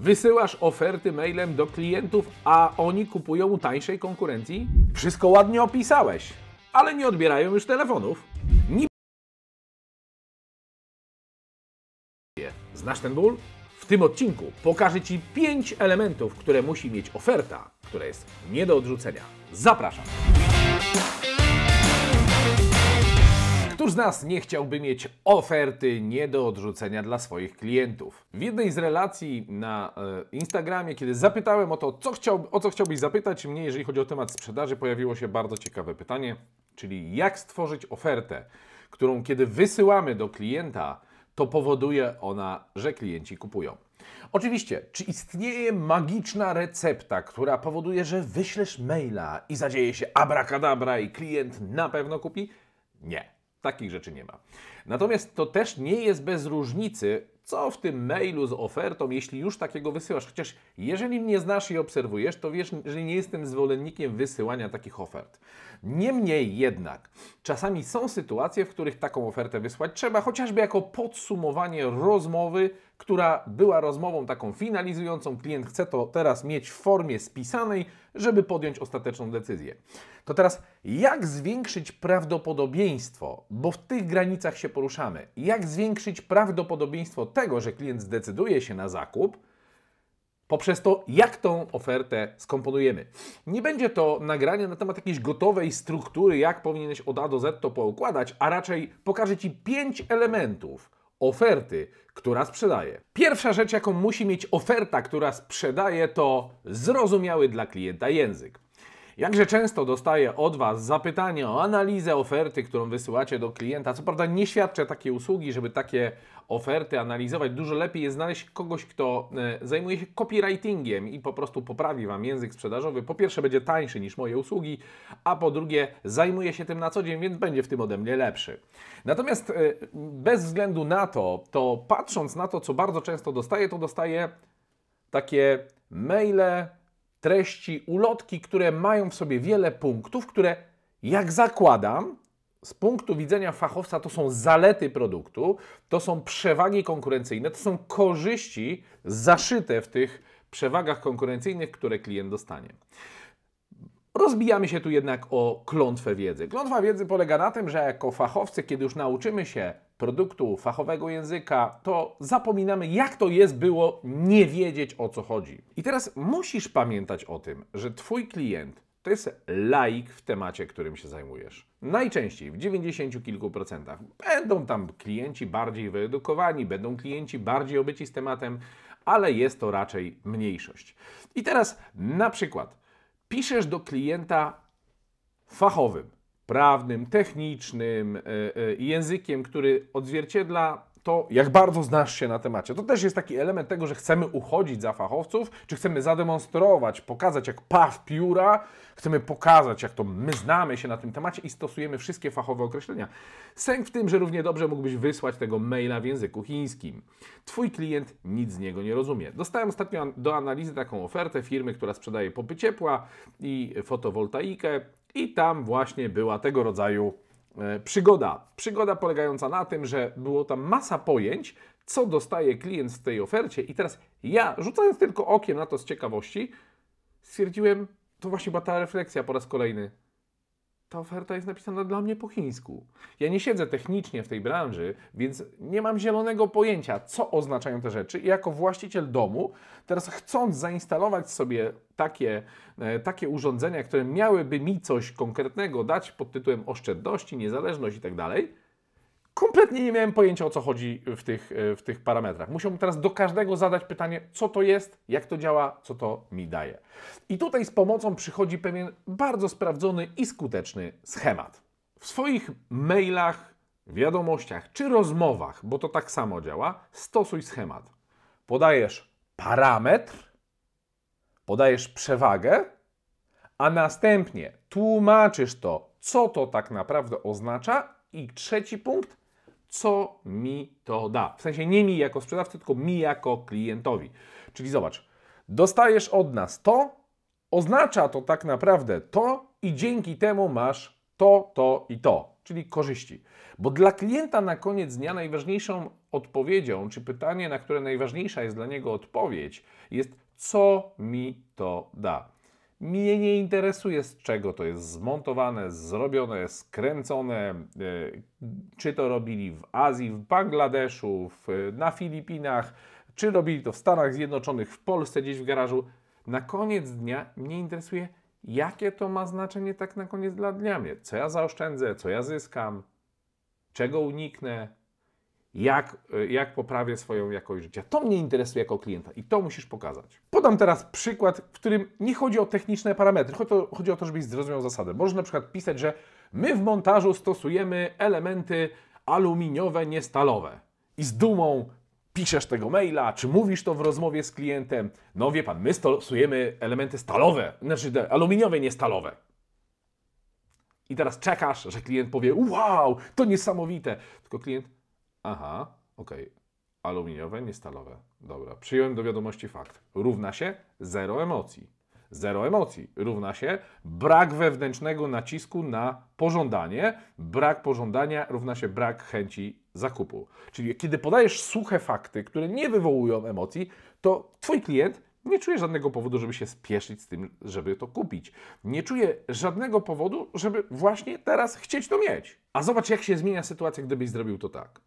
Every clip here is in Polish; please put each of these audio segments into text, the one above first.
Wysyłasz oferty mailem do klientów, a oni kupują u tańszej konkurencji? Wszystko ładnie opisałeś, ale nie odbierają już telefonów. Ni Znasz ten ból? W tym odcinku pokażę Ci 5 elementów, które musi mieć oferta, która jest nie do odrzucenia. Zapraszam! Któż z nas nie chciałby mieć oferty nie do odrzucenia dla swoich klientów? W jednej z relacji na e, Instagramie, kiedy zapytałem o to, co chciał, o co chciałbyś zapytać mnie, jeżeli chodzi o temat sprzedaży, pojawiło się bardzo ciekawe pytanie, czyli jak stworzyć ofertę, którą kiedy wysyłamy do klienta, to powoduje ona, że klienci kupują. Oczywiście, czy istnieje magiczna recepta, która powoduje, że wyślesz maila i zadzieje się abracadabra i klient na pewno kupi? Nie. Takich rzeczy nie ma. Natomiast to też nie jest bez różnicy, co w tym mailu z ofertą, jeśli już takiego wysyłasz. Chociaż jeżeli mnie znasz i obserwujesz, to wiesz, że nie jestem zwolennikiem wysyłania takich ofert. Niemniej jednak, czasami są sytuacje, w których taką ofertę wysłać trzeba, chociażby jako podsumowanie rozmowy, która była rozmową taką finalizującą. Klient chce to teraz mieć w formie spisanej, żeby podjąć ostateczną decyzję. To teraz, jak zwiększyć prawdopodobieństwo, bo w tych granicach się poruszamy, jak zwiększyć prawdopodobieństwo tego, że klient zdecyduje się na zakup, poprzez to, jak tą ofertę skomponujemy. Nie będzie to nagranie na temat jakiejś gotowej struktury, jak powinieneś od A do Z to poukładać, a raczej pokażę Ci pięć elementów oferty, która sprzedaje. Pierwsza rzecz, jaką musi mieć oferta, która sprzedaje, to zrozumiały dla klienta język. Jakże często dostaję od Was zapytanie o analizę oferty, którą wysyłacie do klienta. Co prawda nie świadczę takiej usługi, żeby takie oferty analizować. Dużo lepiej jest znaleźć kogoś, kto e, zajmuje się copywritingiem i po prostu poprawi Wam język sprzedażowy. Po pierwsze będzie tańszy niż moje usługi, a po drugie zajmuje się tym na co dzień, więc będzie w tym ode mnie lepszy. Natomiast e, bez względu na to, to patrząc na to, co bardzo często dostaję, to dostaję takie maile, treści, ulotki, które mają w sobie wiele punktów, które jak zakładam, z punktu widzenia fachowca to są zalety produktu, to są przewagi konkurencyjne, to są korzyści zaszyte w tych przewagach konkurencyjnych, które klient dostanie. Rozbijamy się tu jednak o klątwę wiedzy. Klątwa wiedzy polega na tym, że jako fachowcy, kiedy już nauczymy się produktu, fachowego języka, to zapominamy, jak to jest było nie wiedzieć o co chodzi. I teraz musisz pamiętać o tym, że Twój klient to jest laik w temacie, którym się zajmujesz. Najczęściej, w 90 kilku procentach, będą tam klienci bardziej wyedukowani, będą klienci bardziej obyci z tematem, ale jest to raczej mniejszość. I teraz na przykład piszesz do klienta fachowym, prawnym, technicznym, e, e, językiem, który odzwierciedla to, jak bardzo znasz się na temacie. To też jest taki element tego, że chcemy uchodzić za fachowców, czy chcemy zademonstrować, pokazać jak paw pióra, chcemy pokazać, jak to my znamy się na tym temacie i stosujemy wszystkie fachowe określenia. Sęk w tym, że równie dobrze mógłbyś wysłać tego maila w języku chińskim. Twój klient nic z niego nie rozumie. Dostałem ostatnio do analizy taką ofertę firmy, która sprzedaje popy ciepła i fotowoltaikę i tam właśnie była tego rodzaju E, przygoda. Przygoda polegająca na tym, że było tam masa pojęć, co dostaje klient w tej ofercie, i teraz ja, rzucając tylko okiem na to z ciekawości, stwierdziłem, to właśnie była ta refleksja po raz kolejny ta oferta jest napisana dla mnie po chińsku. Ja nie siedzę technicznie w tej branży, więc nie mam zielonego pojęcia, co oznaczają te rzeczy. I jako właściciel domu, teraz chcąc zainstalować sobie takie, e, takie urządzenia, które miałyby mi coś konkretnego dać pod tytułem oszczędności, niezależność i tak kompletnie nie miałem pojęcia o co chodzi w tych, e, w tych parametrach. Musiałbym teraz do każdego zadać pytanie, co to jest, jak to działa, co to mi daje. I tutaj z pomocą przychodzi pewien bardzo sprawdzony i skuteczny schemat. W swoich mailach, wiadomościach czy rozmowach, bo to tak samo działa, stosuj schemat. Podajesz parametr, podajesz przewagę, a następnie tłumaczysz to, co to tak naprawdę oznacza. I trzeci punkt, co mi to da. W sensie nie mi jako sprzedawcy, tylko mi jako klientowi. Czyli zobacz, dostajesz od nas to, oznacza to tak naprawdę to i dzięki temu masz to, to i to. czyli korzyści. Bo dla klienta na koniec dnia najważniejszą odpowiedzią, czy pytanie, na które najważniejsza jest dla niego odpowiedź, jest co mi to da. Mnie nie interesuje, z czego to jest zmontowane, zrobione, skręcone, e, czy to robili w Azji, w Bangladeszu, na Filipinach, czy robili to w Stanach Zjednoczonych, w Polsce, gdzieś w garażu. Na koniec dnia mnie interesuje, jakie to ma znaczenie tak na koniec dla dnia mnie. Co ja zaoszczędzę, co ja zyskam, czego uniknę, jak, jak poprawię swoją jakość życia. To mnie interesuje jako klienta i to musisz pokazać. Podam teraz przykład, w którym nie chodzi o techniczne parametry, chodzi o, chodzi o to, żebyś zrozumiał zasadę. Możesz na przykład pisać, że my w montażu stosujemy elementy aluminiowe, niestalowe. I z dumą piszesz tego maila, czy mówisz to w rozmowie z klientem. No wie pan, my stosujemy elementy stalowe, znaczy aluminiowe, nie stalowe. I teraz czekasz, że klient powie: Wow, to niesamowite. Tylko klient, aha, okej, okay. aluminiowe, nie stalowe. Dobra, przyjąłem do wiadomości fakt. Równa się zero emocji. Zero emocji równa się brak wewnętrznego nacisku na pożądanie, brak pożądania równa się brak chęci zakupu. Czyli kiedy podajesz suche fakty, które nie wywołują emocji, to Twój klient nie czuje żadnego powodu, żeby się spieszyć z tym, żeby to kupić. Nie czuje żadnego powodu, żeby właśnie teraz chcieć to mieć. A zobacz, jak się zmienia sytuacja, gdybyś zrobił to tak.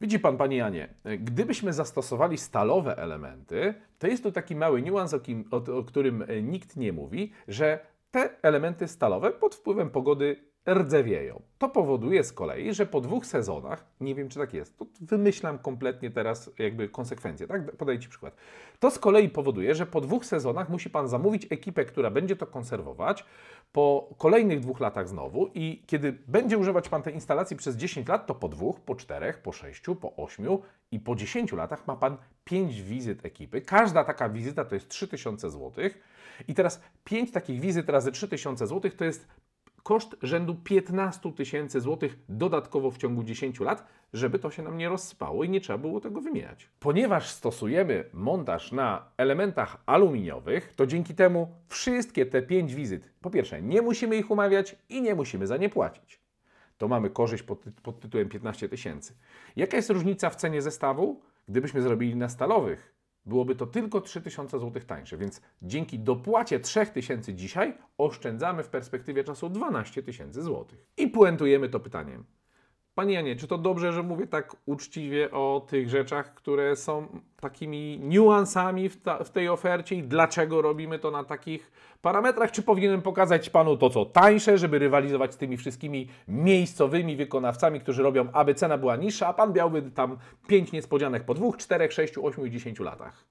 Widzi pan, panie Janie, gdybyśmy zastosowali stalowe elementy, to jest to taki mały niuans, o, kim, o, o którym nikt nie mówi, że te elementy stalowe pod wpływem pogody rdzewieją. To powoduje z kolei, że po dwóch sezonach, nie wiem czy tak jest, to wymyślam kompletnie teraz jakby konsekwencje, tak? Podaję Ci przykład. To z kolei powoduje, że po dwóch sezonach musi Pan zamówić ekipę, która będzie to konserwować, po kolejnych dwóch latach znowu i kiedy będzie używać Pan tej instalacji przez 10 lat, to po dwóch, po czterech, po sześciu, po ośmiu i po 10 latach ma Pan 5 wizyt ekipy. Każda taka wizyta to jest 3000 zł. I teraz 5 takich wizyt razy 3000 zł to jest koszt rzędu 15 tysięcy złotych dodatkowo w ciągu 10 lat, żeby to się nam nie rozspało i nie trzeba było tego wymieniać. Ponieważ stosujemy montaż na elementach aluminiowych, to dzięki temu wszystkie te 5 wizyt, po pierwsze, nie musimy ich umawiać i nie musimy za nie płacić. To mamy korzyść pod, pod tytułem 15 tysięcy. Jaka jest różnica w cenie zestawu? Gdybyśmy zrobili na stalowych, byłoby to tylko 3000 zł tańsze, więc dzięki dopłacie 3000 dzisiaj oszczędzamy w perspektywie czasu 12 tysięcy złotych. I puentujemy to pytaniem. Panie Janie, czy to dobrze, że mówię tak uczciwie o tych rzeczach, które są takimi niuansami w, ta, w, tej ofercie i dlaczego robimy to na takich parametrach? Czy powinienem pokazać Panu to, co tańsze, żeby rywalizować z tymi wszystkimi miejscowymi wykonawcami, którzy robią, aby cena była niższa, a Pan miałby tam pięć niespodzianek po dwóch, czterech, sześciu, ośmiu i dziesięciu latach?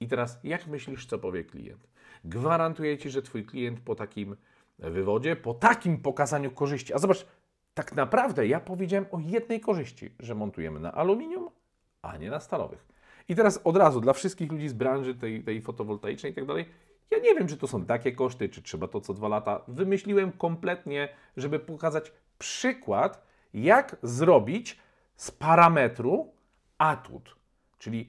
I teraz, jak myślisz, co powie klient? Gwarantuję Ci, że Twój klient po takim wywodzie, po takim pokazaniu korzyści, a zobacz, tak naprawdę ja powiedziałem o jednej korzyści, że montujemy na aluminium, a nie na stalowych. I teraz od razu dla wszystkich ludzi z branży tej, tej fotowoltaicznej i tak dalej, ja nie wiem, czy to są takie koszty, czy trzeba to co dwa lata. Wymyśliłem kompletnie, żeby pokazać przykład, jak zrobić z parametru atut, czyli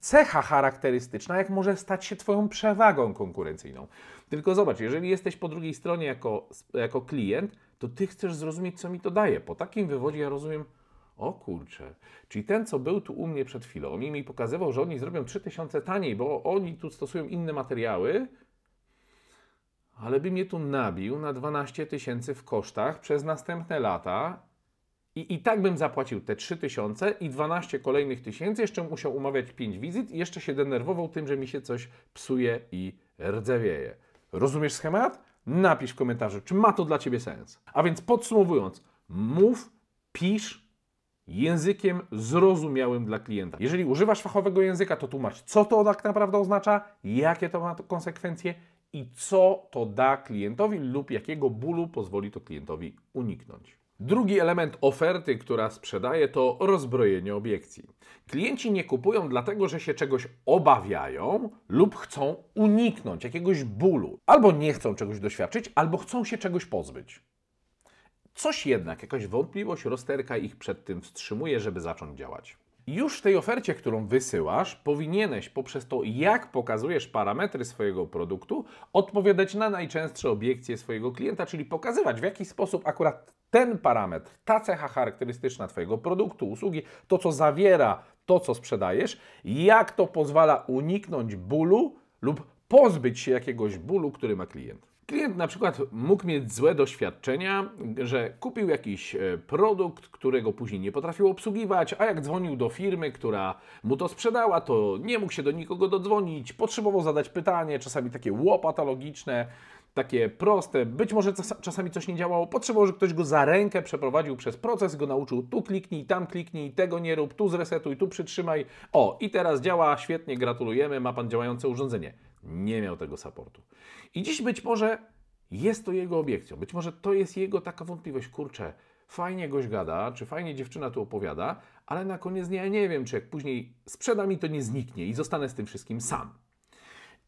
cecha charakterystyczna, jak może stać się Twoją przewagą konkurencyjną. Tylko zobacz, jeżeli jesteś po drugiej stronie jako, jako klient, to Ty chcesz zrozumieć, co mi to daje. Po takim wywodzie ja rozumiem, o kurczę, czyli ten, co był tu u mnie przed chwilą, on mi pokazywał, że oni zrobią 3000 taniej, bo oni tu stosują inne materiały, ale by mnie tu nabił na 12 tysięcy w kosztach przez następne lata i, i tak bym zapłacił te 3000 i 12 kolejnych tysięcy, jeszcze musiał umawiać 5 wizyt i jeszcze się denerwował tym, że mi się coś psuje i rdzewieje. Rozumiesz schemat? Napisz w komentarzu, czy ma to dla Ciebie sens. A więc podsumowując, mów, pisz językiem zrozumiałym dla klienta. Jeżeli używasz fachowego języka, to tłumacz, co to tak naprawdę oznacza, jakie to ma konsekwencje i co to da klientowi lub jakiego bólu pozwoli to klientowi uniknąć. Drugi element oferty, która sprzedaje, to rozbrojenie obiekcji. Klienci nie kupują dlatego, że się czegoś obawiają lub chcą uniknąć jakiegoś bólu, albo nie chcą czegoś doświadczyć, albo chcą się czegoś pozbyć. Coś jednak, jakaś wątpliwość rozterka ich przed tym wstrzymuje, żeby zacząć działać. Już w tej ofercie, którą wysyłasz, powinieneś poprzez to, jak pokazujesz parametry swojego produktu, odpowiadać na najczęstsze obiekcje swojego klienta, czyli pokazywać w jaki sposób akurat ten parametr, ta cecha charakterystyczna Twojego produktu, usługi, to co zawiera to, co sprzedajesz, jak to pozwala uniknąć bólu lub pozbyć się jakiegoś bólu, który ma klient. Klient na przykład mógł mieć złe doświadczenia, że kupił jakiś e, produkt, którego później nie potrafił obsługiwać, a jak dzwonił do firmy, która mu to sprzedała, to nie mógł się do nikogo dodzwonić, potrzebował zadać pytanie, czasami takie łopatologiczne, takie proste, być może czasami coś nie działało, potrzebował, że ktoś go za rękę przeprowadził przez proces, go nauczył tu kliknij, tam kliknij, tego nie rób, tu zresetuj, tu przytrzymaj. O, i teraz działa świetnie, gratulujemy, ma Pan działające urządzenie. Nie miał tego supportu. I dziś być może jest to jego obiekcją, być może to jest jego taka wątpliwość, kurczę, fajnie goś gada, czy fajnie dziewczyna tu opowiada, ale na koniec dnia nie wiem, czy jak później sprzeda mi to nie zniknie i zostanę z tym wszystkim sam.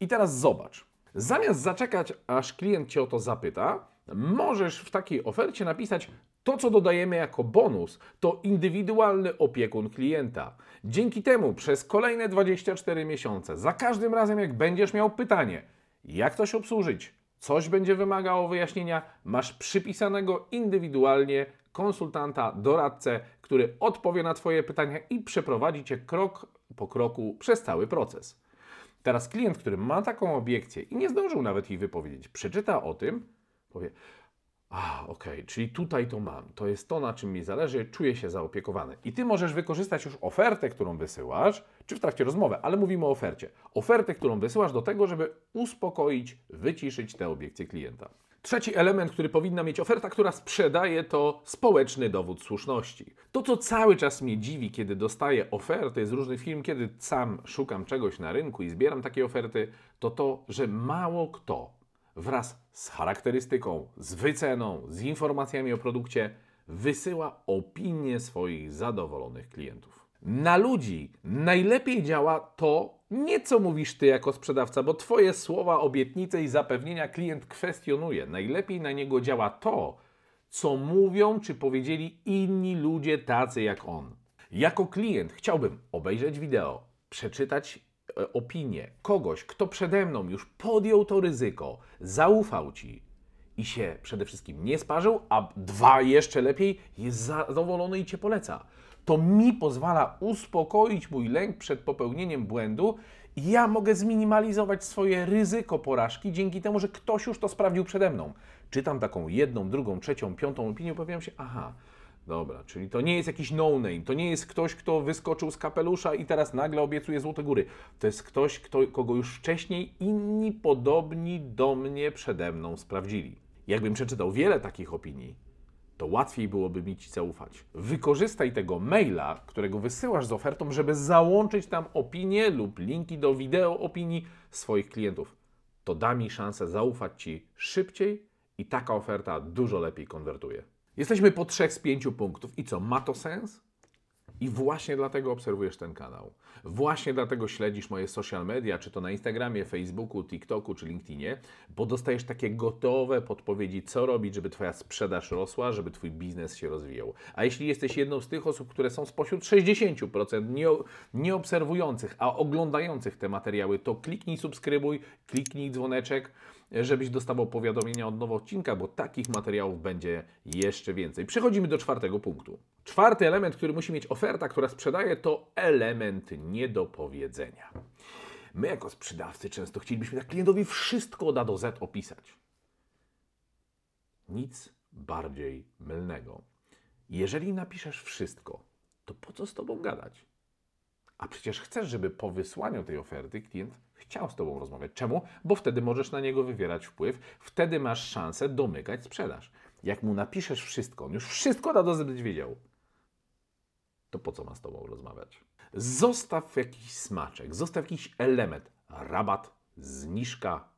I teraz zobacz. Zamiast zaczekać, aż klient Cię o to zapyta, możesz w takiej ofercie napisać to, co dodajemy jako bonus, to indywidualny opiekun klienta. Dzięki temu przez kolejne 24 miesiące, za każdym razem jak będziesz miał pytanie, jak coś obsłużyć, coś będzie wymagało wyjaśnienia, masz przypisanego indywidualnie konsultanta, doradcę, który odpowie na Twoje pytania i przeprowadzi Cię krok po kroku przez cały proces. Teraz klient, który ma taką obiekcję i nie zdążył nawet jej wypowiedzieć, przeczyta o tym, powie: A, okej, okay, czyli tutaj to mam, to jest to, na czym mi zależy, czuję się zaopiekowany. I ty możesz wykorzystać już ofertę, którą wysyłasz, czy w trakcie rozmowy, ale mówimy o ofercie. Ofertę, którą wysyłasz do tego, żeby uspokoić, wyciszyć te obiekcje klienta. Trzeci element, który powinna mieć oferta, która sprzedaje, to społeczny dowód słuszności. To, co cały czas mnie dziwi, kiedy dostaję oferty z różnych firm, kiedy sam szukam czegoś na rynku i zbieram takie oferty, to to, że mało kto wraz z charakterystyką, z wyceną, z informacjami o produkcie wysyła opinie swoich zadowolonych klientów. Na ludzi najlepiej działa to, nie co mówisz ty jako sprzedawca, bo twoje słowa, obietnice i zapewnienia klient kwestionuje. Najlepiej na niego działa to, co mówią czy powiedzieli inni ludzie tacy jak on. Jako klient chciałbym obejrzeć wideo, przeczytać opinię kogoś, kto przede mną już podjął to ryzyko, zaufał ci i się przede wszystkim nie sparzył, a dwa jeszcze lepiej jest zadowolony i cię poleca to mi pozwala uspokoić mój lęk przed popełnieniem błędu i ja mogę zminimalizować swoje ryzyko porażki dzięki temu, że ktoś już to sprawdził przede mną. Czytam taką jedną, drugą, trzecią, piątą opinię powiadam się, aha, Dobra, czyli to nie jest jakiś no-name, to nie jest ktoś, kto wyskoczył z kapelusza i teraz nagle obiecuje Złote Góry. To jest ktoś, kto, kogo już wcześniej inni podobni do mnie przede mną sprawdzili. Jakbym przeczytał wiele takich opinii, to łatwiej byłoby mi Ci zaufać. Wykorzystaj tego maila, którego wysyłasz z ofertą, żeby załączyć tam opinie lub linki do wideo opinii swoich klientów. To da mi szansę zaufać Ci szybciej i taka oferta dużo lepiej konwertuje. Jesteśmy po trzech z pięciu punktów. I co, ma to sens? I właśnie dlatego obserwujesz ten kanał. Właśnie dlatego śledzisz moje social media, czy to na Instagramie, Facebooku, TikToku czy LinkedInie, bo dostajesz takie gotowe podpowiedzi, co robić, żeby Twoja sprzedaż rosła, żeby Twój biznes się rozwijał. A jeśli jesteś jedną z tych osób, które są spośród 60% nie, nie a oglądających te materiały, to kliknij subskrybuj, kliknij dzwoneczek żebyś dostawał powiadomienia od nowego odcinka, bo takich materiałów będzie jeszcze więcej. Przechodzimy do czwartego punktu. Czwarty element, który musi mieć oferta, która sprzedaje, to element niedopowiedzenia. My jako sprzedawcy często chcielibyśmy tak klientowi wszystko od A do Z opisać. Nic bardziej mylnego. Jeżeli napiszesz wszystko, to po co z Tobą gadać? A przecież chcesz, żeby po wysłaniu tej oferty klient chciał z Tobą rozmawiać. Czemu? Bo wtedy możesz na niego wywierać wpływ, wtedy masz szansę domykać sprzedaż. Jak mu napiszesz wszystko, on już wszystko na dozę będzie wiedział, to po co ma z Tobą rozmawiać? Zostaw jakiś smaczek, zostaw jakiś element, rabat, zniżka,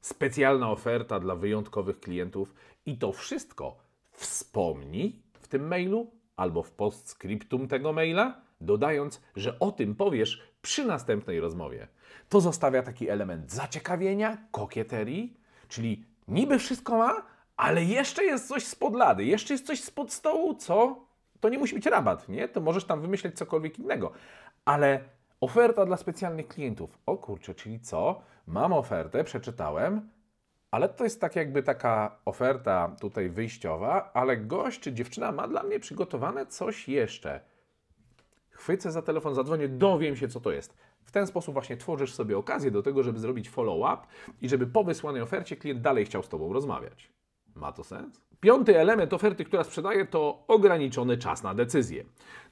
specjalna oferta dla wyjątkowych klientów i to wszystko wspomnij w tym mailu albo w postscriptum tego maila, dodając, że o tym powiesz przy następnej rozmowie. To zostawia taki element zaciekawienia, kokieterii, czyli niby wszystko ma, ale jeszcze jest coś spod lady, jeszcze jest coś spod stołu, co To nie musi być rabat, nie? To możesz tam wymyśleć cokolwiek innego. Ale oferta dla specjalnych klientów. O kurczę, czyli co? Mam ofertę, przeczytałem, ale to jest tak jakby taka oferta tutaj wyjściowa, ale gość czy dziewczyna ma dla mnie przygotowane coś jeszcze. Chwycę za telefon, zadzwonię, dowiem się, co to jest. W ten sposób właśnie tworzysz sobie okazję do tego, żeby zrobić follow-up i żeby po wysłanej ofercie klient dalej chciał z Tobą rozmawiać. Ma to sens? Piąty element oferty, która sprzedaje, to ograniczony czas na decyzję.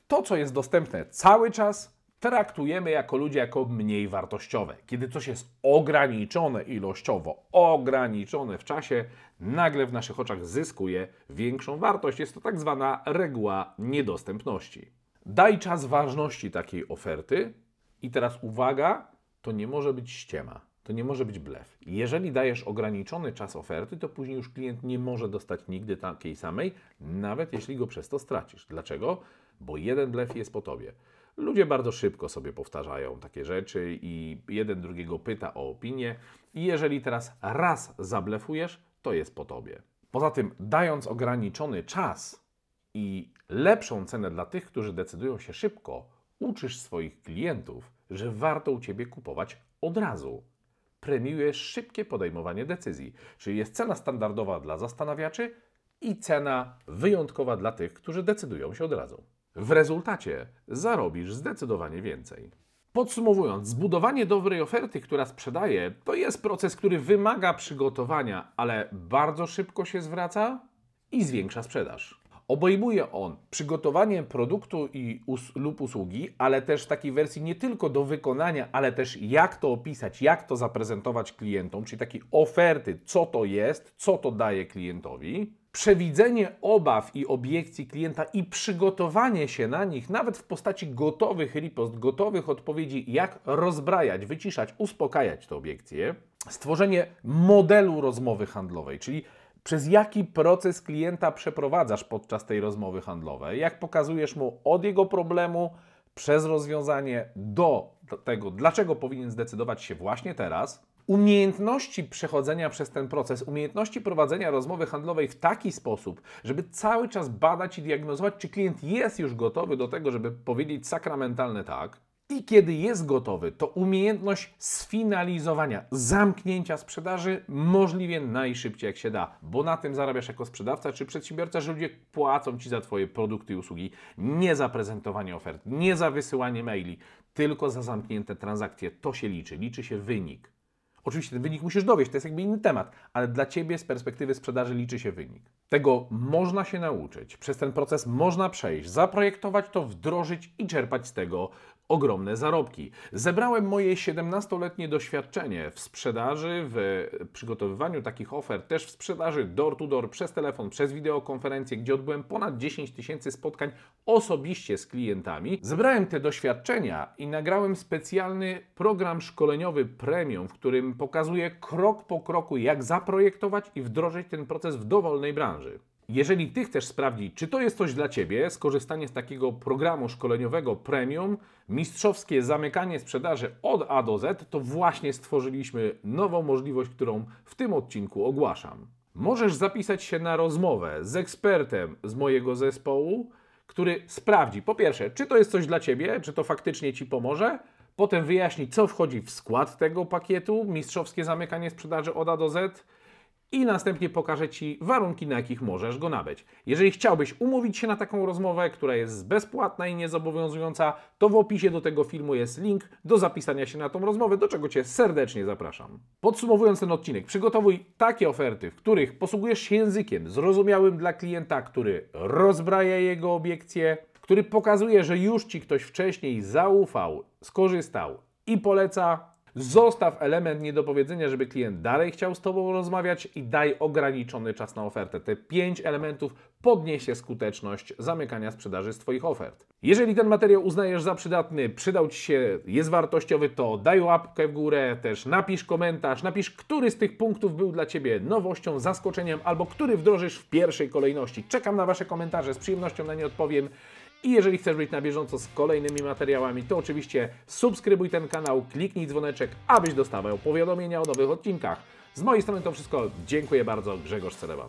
To, co jest dostępne cały czas, traktujemy jako ludzie jako mniej wartościowe. Kiedy coś jest ograniczone ilościowo, ograniczone w czasie, nagle w naszych oczach zyskuje większą wartość. Jest to tak zwana reguła niedostępności. Daj czas ważności takiej oferty i teraz uwaga, to nie może być ściema. To nie może być blef. Jeżeli dajesz ograniczony czas oferty, to później już klient nie może dostać nigdy takiej samej, nawet jeśli go przez to stracisz. Dlaczego? Bo jeden blef jest po tobie. Ludzie bardzo szybko sobie powtarzają takie rzeczy i jeden drugiego pyta o opinię. I jeżeli teraz raz zablefujesz, to jest po tobie. Poza tym, dając ograniczony czas i lepszą cenę dla tych, którzy decydują się szybko, uczysz swoich klientów, że warto u ciebie kupować od razu. Premiujesz szybkie podejmowanie decyzji, czyli jest cena standardowa dla zastanawiaczy i cena wyjątkowa dla tych, którzy decydują się od razu. W rezultacie zarobisz zdecydowanie więcej. Podsumowując, zbudowanie dobrej oferty, która sprzedaje, to jest proces, który wymaga przygotowania, ale bardzo szybko się zwraca i zwiększa sprzedaż. Obejmuje on przygotowanie produktu i us lub usługi, ale też w takiej wersji nie tylko do wykonania, ale też jak to opisać, jak to zaprezentować klientom, czyli takiej oferty, co to jest, co to daje klientowi przewidzenie obaw i obiekcji klienta i przygotowanie się na nich, nawet w postaci gotowych ripost, gotowych odpowiedzi, jak rozbrajać, wyciszać, uspokajać te obiekcje, stworzenie modelu rozmowy handlowej, czyli przez jaki proces klienta przeprowadzasz podczas tej rozmowy handlowej, jak pokazujesz mu od jego problemu przez rozwiązanie do tego, dlaczego powinien zdecydować się właśnie teraz, umiejętności przechodzenia przez ten proces, umiejętności prowadzenia rozmowy handlowej w taki sposób, żeby cały czas badać i diagnozować, czy klient jest już gotowy do tego, żeby powiedzieć sakramentalne tak. I kiedy jest gotowy, to umiejętność sfinalizowania, zamknięcia sprzedaży możliwie najszybciej jak się da, bo na tym zarabiasz jako sprzedawca czy przedsiębiorca, że ludzie płacą Ci za Twoje produkty i usługi, nie za prezentowanie ofert, nie za wysyłanie maili, tylko za zamknięte transakcje. To się liczy, liczy się wynik. Oczywiście ten wynik musisz dowieść, to jest jakby inny temat, ale dla Ciebie z perspektywy sprzedaży liczy się wynik. Tego można się nauczyć, przez ten proces można przejść, zaprojektować to, wdrożyć i czerpać z tego ogromne zarobki. Zebrałem moje 17-letnie doświadczenie w sprzedaży, w przygotowywaniu takich ofert, też w sprzedaży door to door, przez telefon, przez wideokonferencję, gdzie odbyłem ponad 10 tysięcy spotkań osobiście z klientami. Zebrałem te doświadczenia i nagrałem specjalny program szkoleniowy premium, w którym pokazuję krok po kroku, jak zaprojektować i wdrożyć ten proces w dowolnej branży. Jeżeli Ty chcesz sprawdzić, czy to jest coś dla Ciebie, skorzystanie z takiego programu szkoleniowego premium, mistrzowskie zamykanie sprzedaży od A do Z, to właśnie stworzyliśmy nową możliwość, którą w tym odcinku ogłaszam. Możesz zapisać się na rozmowę z ekspertem z mojego zespołu, który sprawdzi, po pierwsze, czy to jest coś dla Ciebie, czy to faktycznie Ci pomoże, potem wyjaśni, co wchodzi w skład tego pakietu, mistrzowskie zamykanie sprzedaży od A do Z, i następnie pokażę Ci warunki, na jakich możesz go nabyć. Jeżeli chciałbyś umówić się na taką rozmowę, która jest bezpłatna i niezobowiązująca, to w opisie do tego filmu jest link do zapisania się na tą rozmowę, do czego Cię serdecznie zapraszam. Podsumowując ten odcinek, przygotowuj takie oferty, w których posługujesz się językiem zrozumiałym dla klienta, który rozbraja jego obiekcje, który pokazuje, że już Ci ktoś wcześniej zaufał, skorzystał i poleca Zostaw element niedopowiedzenia, żeby klient dalej chciał z Tobą rozmawiać i daj ograniczony czas na ofertę. Te pięć elementów podniesie skuteczność zamykania sprzedaży z Twoich ofert. Jeżeli ten materiał uznajesz za przydatny, przydał Ci się, jest wartościowy, to daj łapkę w górę, też napisz komentarz, napisz, który z tych punktów był dla Ciebie nowością, zaskoczeniem, albo który wdrożysz w pierwszej kolejności. Czekam na Wasze komentarze, z przyjemnością na nie odpowiem. I jeżeli chcesz być na bieżąco z kolejnymi materiałami, to oczywiście subskrybuj ten kanał, kliknij dzwoneczek, abyś dostawał powiadomienia o nowych odcinkach. Z mojej strony to wszystko. Dziękuję bardzo. Grzegorz Cereban.